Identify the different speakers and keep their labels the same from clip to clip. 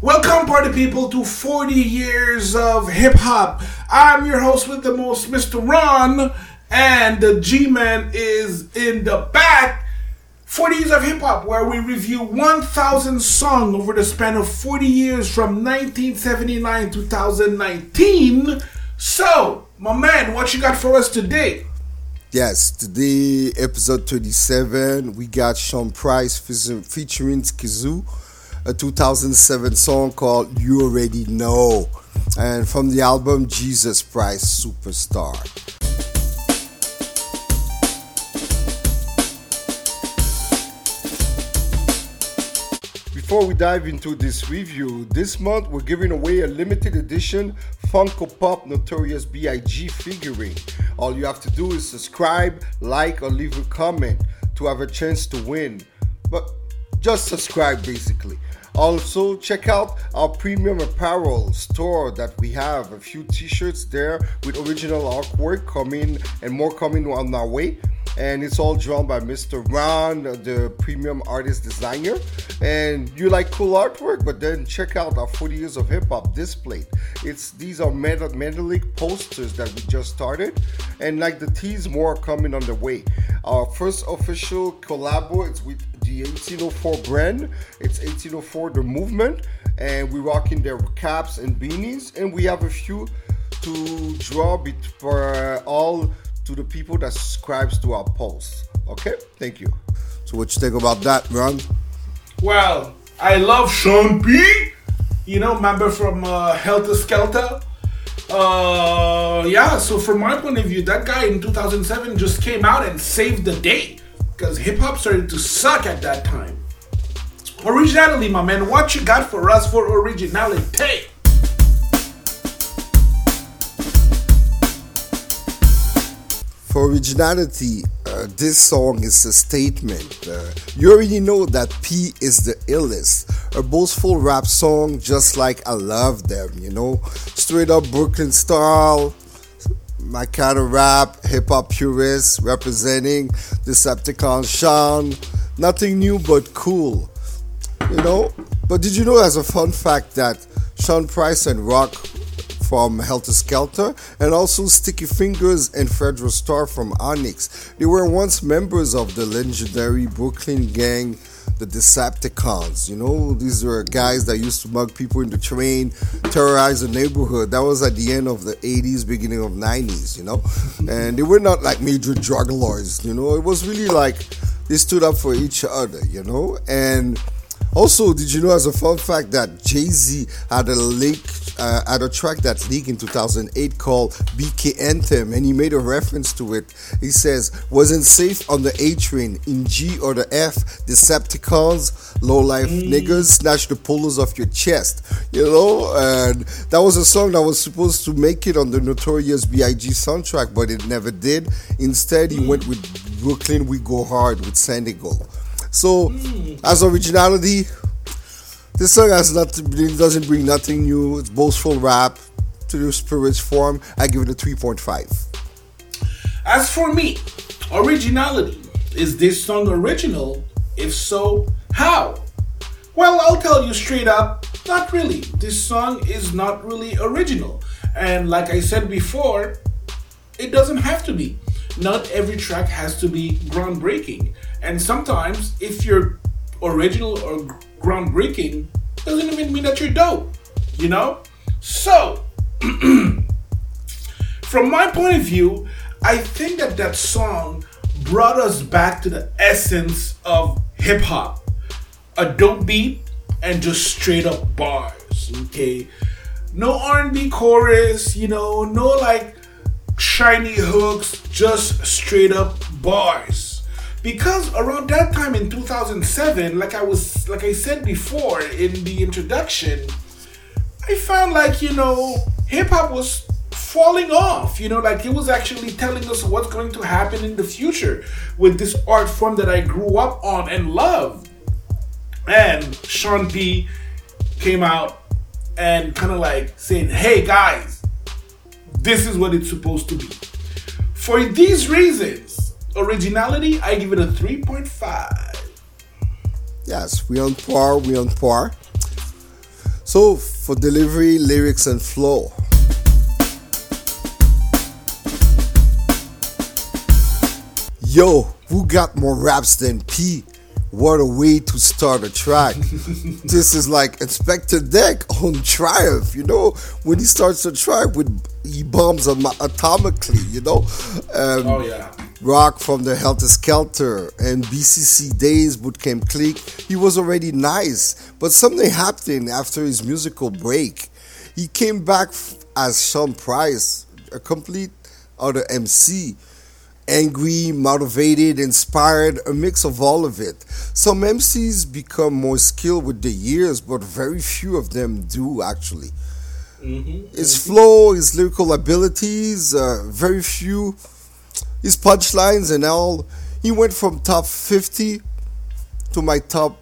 Speaker 1: Welcome, party people, to 40 years of hip hop. I'm your host with the most, Mr. Ron, and the G Man is in the back. 40 years of hip hop, where we review 1,000 songs over the span of 40 years from 1979 to 2019. So, my man, what you got for us today?
Speaker 2: Yes, today, episode 27, we got Sean Price featuring Skyzoo a 2007 song called You Already Know, and from the album Jesus Price Supastar. Before we dive into this review, this month we're giving away a limited edition Funko Pop Notorious B.I.G. figurine. All you have to do is subscribe, like, or leave a comment to have a chance to win. But just subscribe basically. Also, check out our premium apparel store that we have. A few t shirts there with original artwork coming and more coming on our way. And it's all drawn by Mr. Ron, the premium artist designer. And you like cool artwork, but then check out our 40 years of hip hop display. It's these are Metal Metallic posters that we just started, and like the teas, more coming on the way. Our first official collab is with the 1804 brand. It's 1804 the movement, and we're rocking their caps and beanies, and we have a few to draw it for all to the people that subscribes to our posts. Okay, thank you. So what you think about that, Ron?
Speaker 1: Well, I love Sean P. You know, member from uh, Heltah Skeltah. Uh, yeah. So from my point of view, that guy in 2007 just came out and saved the day because hip hop started to suck at that time. Originality, my man, what you got for us for originality?
Speaker 2: For originality, uh, this song is a statement. Uh, you already know that P is the illest. A boastful rap song, just like I love them, you know? Straight up Brooklyn style, my kind of rap, hip hop purist, representing Decepticon Sean. Nothing new but cool, you know. But did you know, as a fun fact, that Sean Price and Rock from Heltah Skeltah and also Sticky Fingaz and Fredro Starr from Onyx, they were once members of the legendary Brooklyn gang the Decepticons. You know, these were guys that used to mug people in the train, terrorize the neighborhood. That was at the end of the 80s, beginning of 90s, you know? And they were not like major drug lords, you know? It was really like they stood up for each other, you know? And also, did you know, as a fun fact, that Jay Z had a leak, uh, had a track that leaked in 2008 called BK Anthem, and he made a reference to it. He says, "Wasn't safe on the A train in G or the F. Decepticons, low life mm. niggas, snatch the polos off your chest." You know, and that was a song that was supposed to make it on the Notorious B.I.G. soundtrack, but it never did. Instead, he mm. went with Brooklyn We Go Hard with Santigold. So, as originality, this song has nothing, doesn't bring nothing new. It's boastful rap to the spirits form. I give it a 3.5.
Speaker 1: As for me, originality is this song original? If so, how? Well, I'll tell you straight up, not really. This song is not really original. And like I said before, it doesn't have to be. Not every track has to be groundbreaking. And sometimes, if you're original or groundbreaking, doesn't even mean that you're dope, you know? So, from my point of view, I think that that song brought us back to the essence of hip hop a dope beat and just straight up bars, okay? No R&B chorus, you know, no like shiny hooks, just straight up bars because around that time in 2007 like i was like i said before in the introduction i found like you know hip-hop was falling off. You know like it was actually telling us what's going to happen in the future with this art form that i grew up on and loved and sean p came out and kind of like saying hey guys this is what it's supposed to be. For these reasons originality, I give it a 3.5.
Speaker 2: Yes, we on par, we on par. So, for delivery, lyrics, and flow. Yo, who got more raps than P? What a way to start a track. this is like Inspectah Deck on Triumph, you know? When he starts a track with he bombs atomically, you know?
Speaker 1: Um, oh, yeah.
Speaker 2: Rock from the Heltah Skeltah and BCC Days Bootcamp Clique, he was already nice, but something happened after his musical break. He came back as Sean Price, a complete other MC. Angry, motivated, inspired, a mix of all of it. Some MCs become more skilled with the years, but very few of them do actually. Mm-hmm. His flow, his lyrical abilities, uh, very few his punchlines and all. He went from top 50 to my top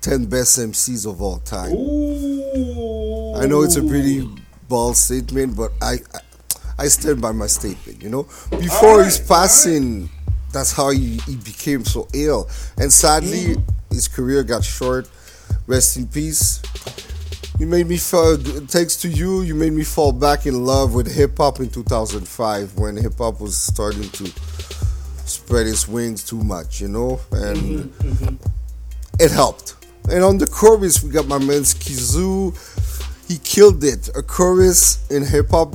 Speaker 2: 10 best MCs of all time. Ooh. I know it's a pretty bold statement, but I, I, I stand by my statement, you know. Before right, his passing, right. that's how he, he became so ill. And sadly, mm. his career got short. Rest in peace. You made me fall. Thanks to you, you made me fall back in love with hip hop in 2005 when hip hop was starting to spread its wings too much, you know, and mm-hmm, mm-hmm. it helped. And on the chorus, we got my man Skyzoo. He killed it. A chorus in hip hop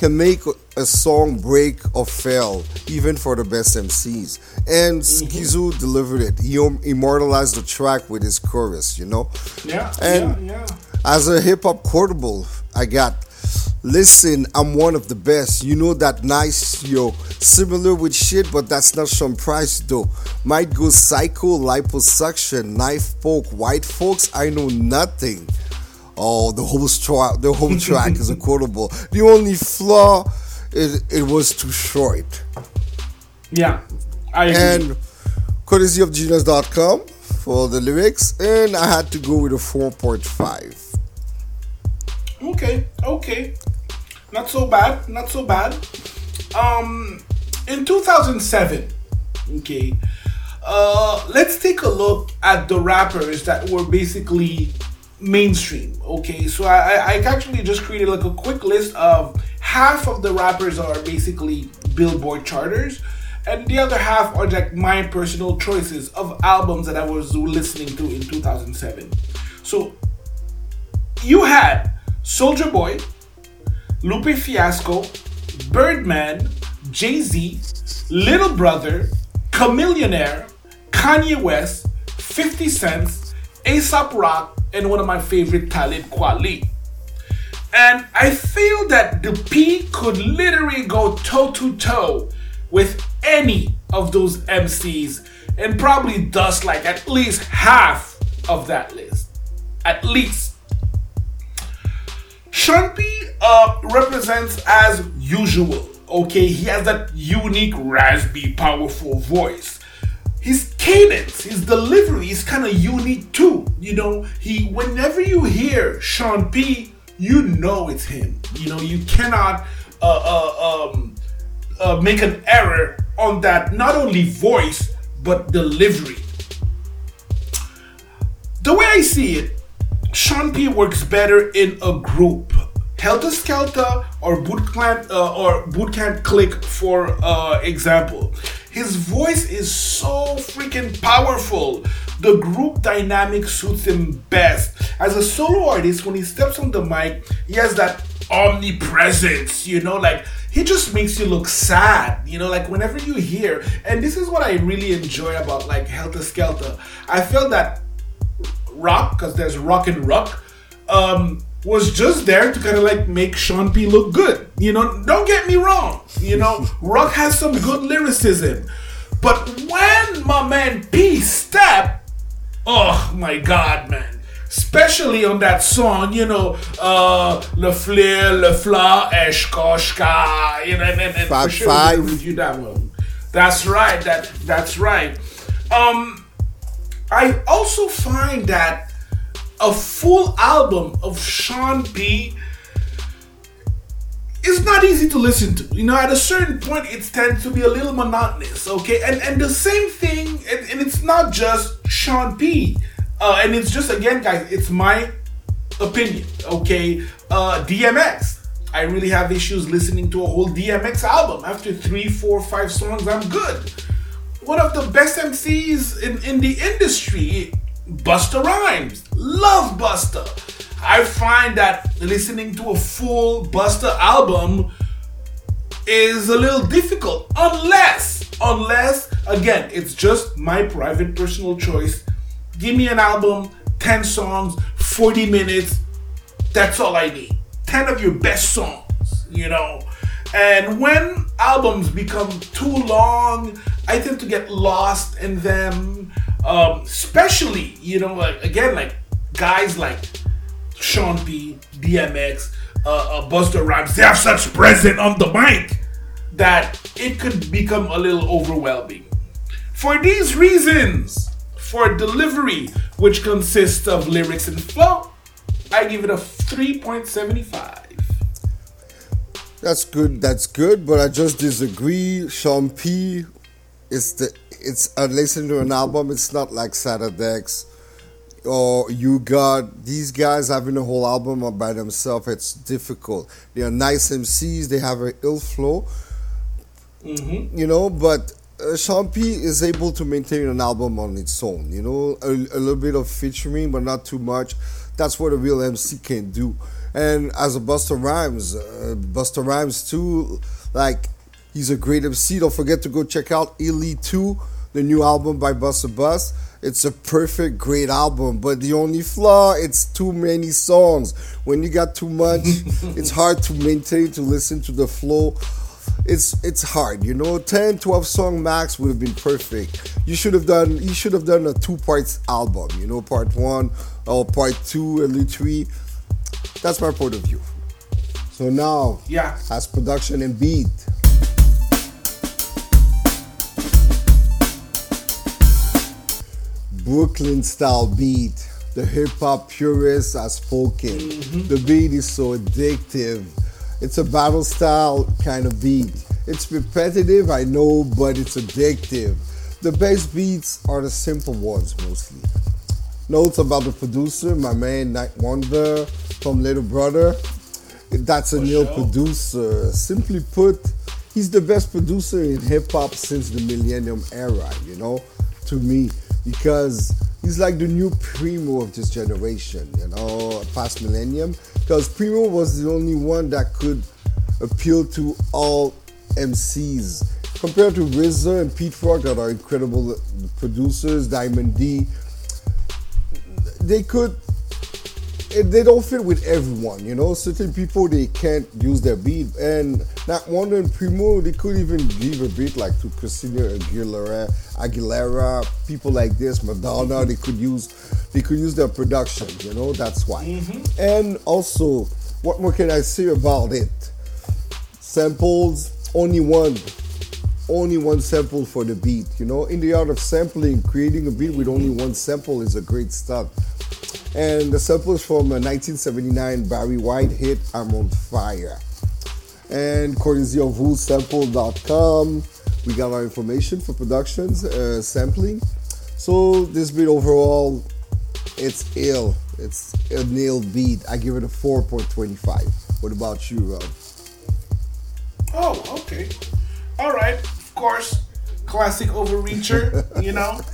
Speaker 2: can make a song break or fail, even for the best MCs. And mm-hmm. Delivered it. He immortalized the track with his chorus, you know?
Speaker 1: Yeah. And yeah, yeah.
Speaker 2: As a hip hop quotable, I got Listen, I'm one of the best. You know that nice, yo. Similar with shit, but that's not Sean Price though. Might go psycho, liposuction, knife poke, white folks. I know nothing. Oh, the whole track, the whole track is a quotable. The only flaw, is it was too short.
Speaker 1: Yeah, I agree.
Speaker 2: And courtesy of genius.com for the lyrics, and I had to go with a 4.5.
Speaker 1: Okay, okay. Not so bad, not so bad. Um, in 2007, okay, uh, let's take a look at the rappers that were basically mainstream. Okay, so I, I actually just created like a quick list of half of the rappers are basically Billboard charters, and the other half are like my personal choices of albums that I was listening to in 2007. So you had Soulja Boy, Lupe Fiasco, Birdman, Jay Z, Little Brother, Chamillionaire, Kanye West, 50 Cent, ASAP Rock, and one of my favorite, Talib Kweli. And I feel that the P could literally go toe to toe with any of those MCs and probably dust like at least half of that list. At least. Sean P uh, represents as usual. Okay, he has that unique, raspy, powerful voice. His cadence, his delivery is kind of unique too. You know, he whenever you hear Sean P, you know it's him. You know, you cannot uh, uh, um, uh, make an error on that. Not only voice but delivery. The way I see it, Sean P works better in a group. Heltah Skeltah or Bootcamp uh, or Bootcamp Clique, for uh, example. His voice is so freaking powerful. The group dynamic suits him best. As a solo artist, when he steps on the mic, he has that omnipresence, you know, like he just makes you look sad, you know, like whenever you hear, and this is what I really enjoy about like Heltah Skeltah. I feel that Rock, because there's Rock and rock, um, was just there to kind of like make Sean P look good. You know, don't get me wrong. You know, Ruck has some good lyricism. But when my man P step, oh my god, man. Especially on that song, you know, uh Le Flair, Le Fla, Eshkoshka, you know, and, and, and
Speaker 2: five, for sure five.
Speaker 1: review that one. That's right, that that's right. Um I also find that a full album of Sean P is not easy to listen to. You know, at a certain point, it tends to be a little monotonous. Okay, and and the same thing, and, and it's not just Sean P. Uh, and it's just again, guys, it's my opinion. Okay, uh, DMX. I really have issues listening to a whole DMX album. After three, four, five songs, I'm good. One of the best MCs in, in the industry, Busta Rhymes. Love Busta. I find that listening to a full Busta album is a little difficult unless unless again it's just my private personal choice give me an album 10 songs 40 minutes that's all i need 10 of your best songs you know and when albums become too long i tend to get lost in them um, especially you know like again like guys like sean p dmx uh, uh, Busta Rhymes, they have such presence on the mic that it could become a little overwhelming. For these reasons, for delivery, which consists of lyrics and flow, I give it a 3.75.
Speaker 2: That's good. That's good, but I just disagree. Sean P. is the it's uh, listen to an album. It's not like Saturdays or you got these guys having a whole album by themselves. It's difficult. They are nice MCs. They have an ill flow. Mm-hmm. You know, but uh, Sean P is able to maintain an album on its own. You know, a, a little bit of featuring, but not too much. That's what a real MC can do. And as a Busta Rhymes, uh, Busta Rhymes too, like he's a great MC. Don't forget to go check out E.L.E. 2, the new album by Busta Bus. It's a perfect, great album, but the only flaw, it's too many songs. When you got too much, it's hard to maintain to listen to the flow it's it's hard you know? 10 12 song max would have been perfect. You should have done you should have done a two parts album you know? Part one or part two and three. That's my point of view. So now
Speaker 1: yeah.
Speaker 2: as production and beat. Brooklyn style beat. The hip-hop purist has spoken. Mm-hmm. the beat is so addictive it's a battle style kind of beat. It's repetitive, I know, but it's addictive. The best beats are the simple ones mostly. Notes about the producer, my man Ninth Wonder from Little Brother. That's a For Neil sure. producer. Simply put, he's the best producer in hip hop since the millennium era, you know, to me, because he's like the new primo of this generation, you know, past millennium because Primo was the only one that could appeal to all MCs. Compared to RZA and Pete Rock, that are incredible producers, Diamond D, they could. They don't fit with everyone, you know. Certain people they can't use their beat, and Ninth Wonder and Primo they could even give a beat like to Christina Aguilera, Aguilera, people like this, Madonna. They could use they could use their production, you know, that's why. Mm-hmm. And also, what more can I say about it? Samples, only one. Only one sample for the beat, you know. In the art of sampling, creating a beat with only one sample is a great start. And the sample is from a 1979 Barry White hit, I'm on Fire. And courtesy of WhoSampled.com, we got our information for productions, uh, sampling. So this beat overall it's ill. It's a nail beat. I give it a 4.25. What about you, Rob?
Speaker 1: Oh, okay. All right. Of course, classic overreacher, you know.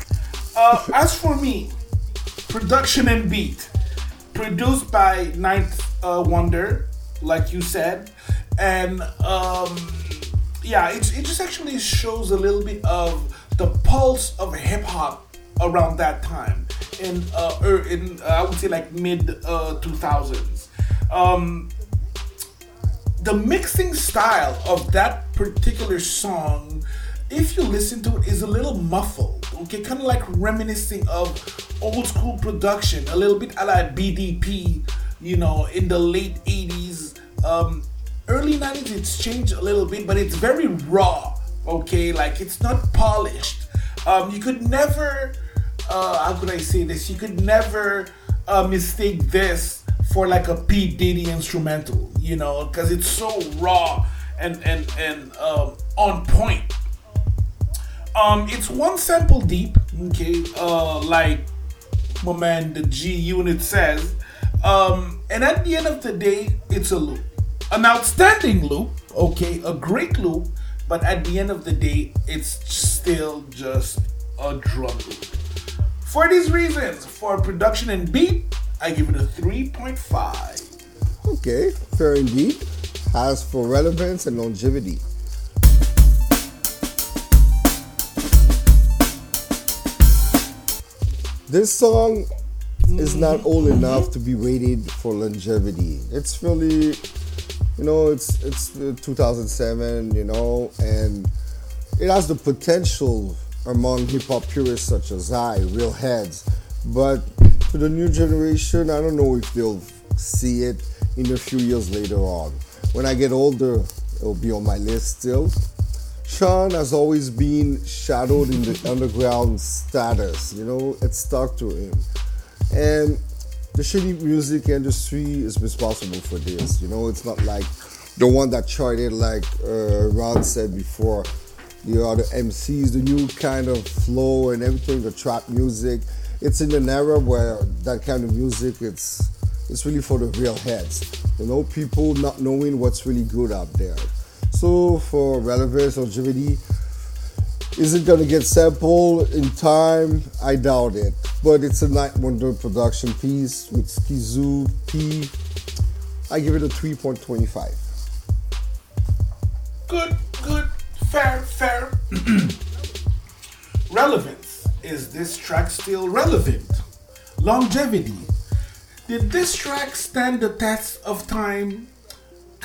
Speaker 1: Uh, as for me, production and beat, produced by Ninth uh, Wonder, like you said, and um, yeah, it, it just actually shows a little bit of the pulse of hip hop around that time in uh, er, in uh, I would say like mid uh, 2000s. Um, the mixing style of that particular song, if you listen to it, it, is a little muffled. Okay, kind of like reminiscing of old school production, a little bit a la BDP. You know, in the late 80s, um, early 90s, it's changed a little bit, but it's very raw. Okay, like it's not polished. Um, you could never uh, how could I say this? You could never uh, mistake this for like a P Diddy instrumental, you know, because it's so raw and and and um, on point. Um, it's one sample deep, okay, uh, like my man the G Unit says. Um, and at the end of the day, it's a loop. An outstanding loop, okay, a great loop, but at the end of the day, it's still just a drum loop. For these reasons, for production and beat, I give it a 3.5.
Speaker 2: Okay, fair indeed. As for relevance and longevity, this song is not old enough to be rated for longevity. It's really, you know, it's it's uh, 2007, you know, and it has the potential among hip hop purists such as I, real heads. But to the new generation, I don't know if they'll see it in a few years later on. When I get older, it'll be on my list still. Sean has always been shadowed in the underground status, you know, it stuck to him. And the shitty music industry is responsible for this, you know, it's not like the one that charted, like uh, Ron said before, you know, the MCs, the new kind of flow and everything, the trap music. It's in an era where that kind of music, it's it's really for the real heads, you know, people not knowing what's really good out there. So for relevance, longevity, is it gonna get sampled in time? I doubt it. But it's a Ninth Wonder production piece with Skyzoo P. I give it a 3.25.
Speaker 1: Good, good, fair, fair. Relevance. Is this track still relevant? Longevity. Did this track stand the test of time?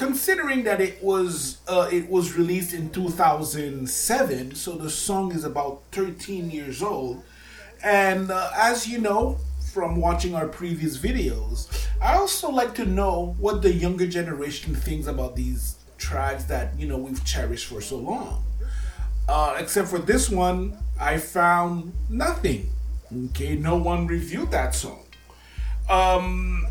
Speaker 1: Considering that it was uh, it was released in 2007, so the song is about 13 years old, and uh, as you know from watching our previous videos, I also like to know what the younger generation thinks about these tracks that you know we've cherished for so long. Uh, except for this one, I found nothing. Okay, no one reviewed that song. Um,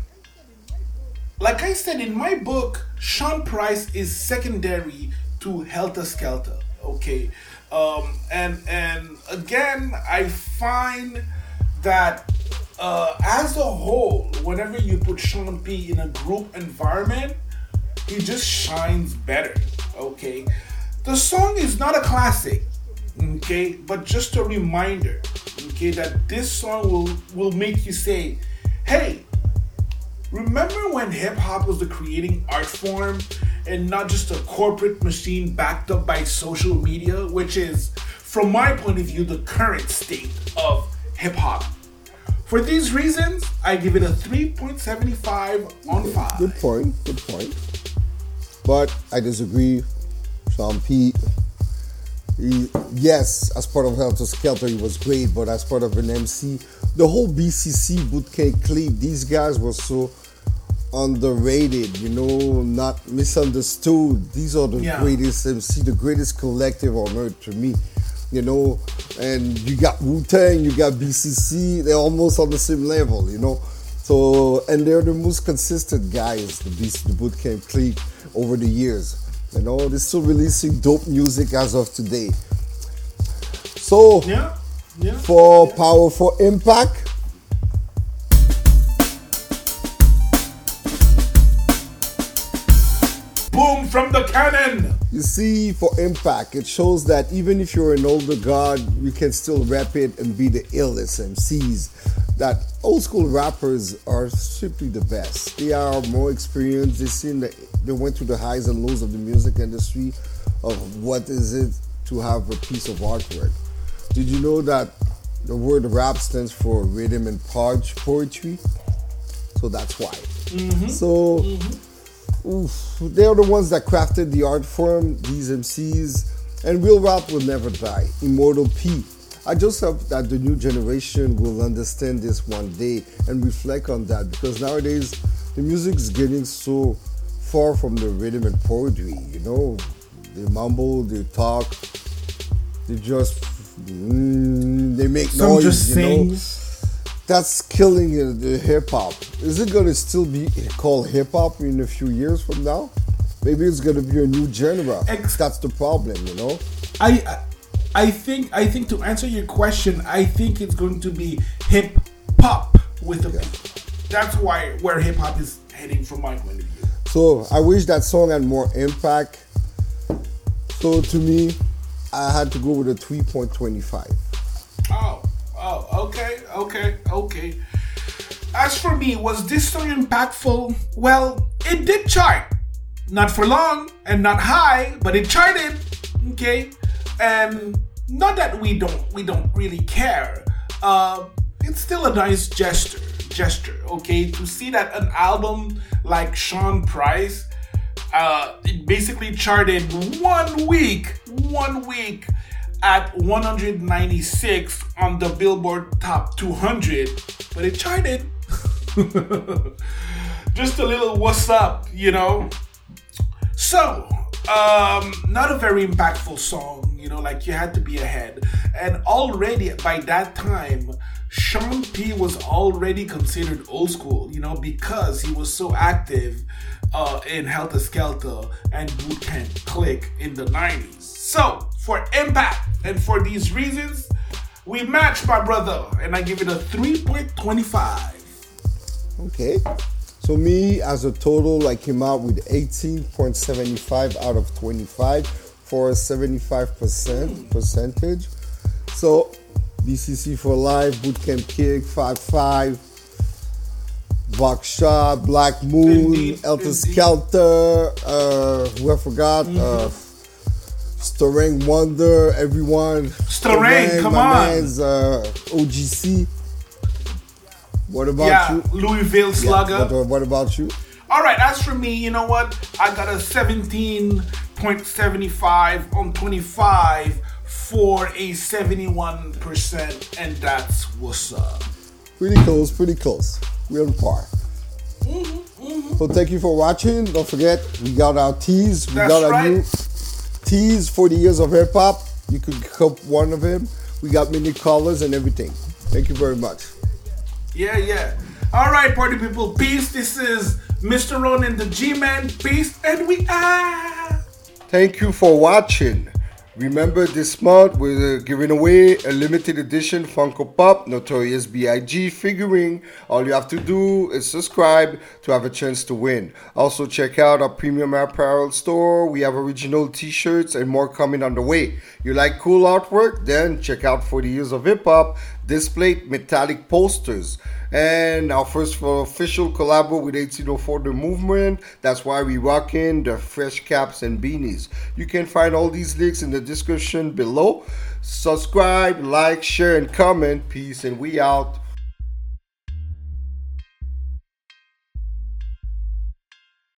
Speaker 1: like I said in my book, Sean Price is secondary to Heltah Skeltah. Okay, um, and and again, I find that uh, as a whole, whenever you put Sean P in a group environment, he just shines better. Okay, the song is not a classic. Okay, but just a reminder. Okay, that this song will will make you say, "Hey, Remember when hip hop was the creating art form and not just a corporate machine backed up by social media, which is, from my point of view, the current state of hip hop? For these reasons, I give it a 3.75 on 5.
Speaker 2: Good point, good point. But I disagree. Sean P. He, yes, as part of Heltah Skeltah, he was great, but as part of an MC, the whole BCC bootcamp clique, these guys were so underrated, you know, not misunderstood. These are the
Speaker 1: Yeah.
Speaker 2: greatest MC, the greatest collective on earth to me, you know. And you got Wu Tang, you got BCC, they're almost on the same level, you know. So, and they're the most consistent guys, the BC, the bootcamp clique, over the years. You know, they're still releasing dope music as of today. So,
Speaker 1: Yeah, yeah.
Speaker 2: for Power for Impact,
Speaker 1: from the cannon.
Speaker 2: You see, for impact, it shows that even if you're an older god, you can still rap it and be the illest MCs. That old school rappers are simply the best. They are more experienced. They seen the, they went through the highs and lows of the music industry, of what is it to have a piece of artwork. Did you know that the word rap stands for rhythm and poetry? So that's why. Mm-hmm. So. Mm-hmm. Oof, they are the ones that crafted the art form, these MCs, and real rap will never die. Immortal P. I just hope that the new generation will understand this one day and reflect on that because nowadays the music is getting so far from the rhythm and poetry, you know. They mumble, they talk, they just mm, they make
Speaker 1: Some
Speaker 2: noise,
Speaker 1: just
Speaker 2: you know. That's killing the hip hop. Is it gonna still be called hip hop in a few years from now? Maybe it's gonna be a new genre.
Speaker 1: Ex-
Speaker 2: That's the problem, you know.
Speaker 1: I I think I think to answer your question, I think it's going to be hip hop with a P. that's why where hip hop is heading from my point of view.
Speaker 2: So I wish that song had more impact. So to me, I had to go with a 3.25.
Speaker 1: Oh, oh, okay, okay, okay. As for me, was this song impactful? Well, it did chart. Not for long and not high, but it charted. Okay, and not that we don't we don't really care. Uh, it's still a nice gesture. Gesture, okay, to see that an album like Sean Price, uh, it basically charted one week, one week at 196 on the Billboard Top 200, but it charted. Just a little what's up, you know. So, um, not a very impactful song, you know, like you had to be ahead. And already by that time, Sean P was already considered old school, you know, because he was so active uh, in Heltah Skeltah and Bootcamp Click in the 90s. So, for impact and for these reasons, we match my brother and I give it a 3.25.
Speaker 2: Okay. So me as a total, I came out with 18.75 out of 25 for a 75% percentage. So BCC for life, bootcamp kick, 5-5, Buckshot, Black Moon, Elter. Skelter, uh, who I forgot, uh, Starang Wondah, everyone.
Speaker 1: Starang, come
Speaker 2: my
Speaker 1: on.
Speaker 2: man's uh, OGC. What about
Speaker 1: Yeah,
Speaker 2: you?
Speaker 1: Louisville
Speaker 2: Yeah,
Speaker 1: Slugger.
Speaker 2: what, what about you?
Speaker 1: All right, as for me, you know what? I got a 17.75 on 25 for a 71%, and that's what's up.
Speaker 2: Pretty close, pretty close. We're on par.
Speaker 1: Mm-hmm,
Speaker 2: So thank you for watching. Don't forget, we got our teas. We
Speaker 1: That's
Speaker 2: got our
Speaker 1: right.
Speaker 2: new teas for the years of hip hop. You could help one of them. We got many colors and everything. Thank you very much.
Speaker 1: Yeah, yeah. All right, party people, peace. This is Mr. Ronan, the G-Man. Peace, and we are.
Speaker 2: Thank you for watching. Remember this month we're giving away a limited edition Funko Pop Notorious B.I.G. figurine. All you have to do is subscribe to have a chance to win. Also check out our premium apparel store. We have original t-shirts and more coming on the way. You like cool artwork? Then check out 40 Years of Hip Hop displayed metallic posters. And our first official collab with 1804 The Movement. That's why we rocking the fresh caps and beanies. You can find all these links in the description below. Subscribe, like, share, and comment. Peace, and we out.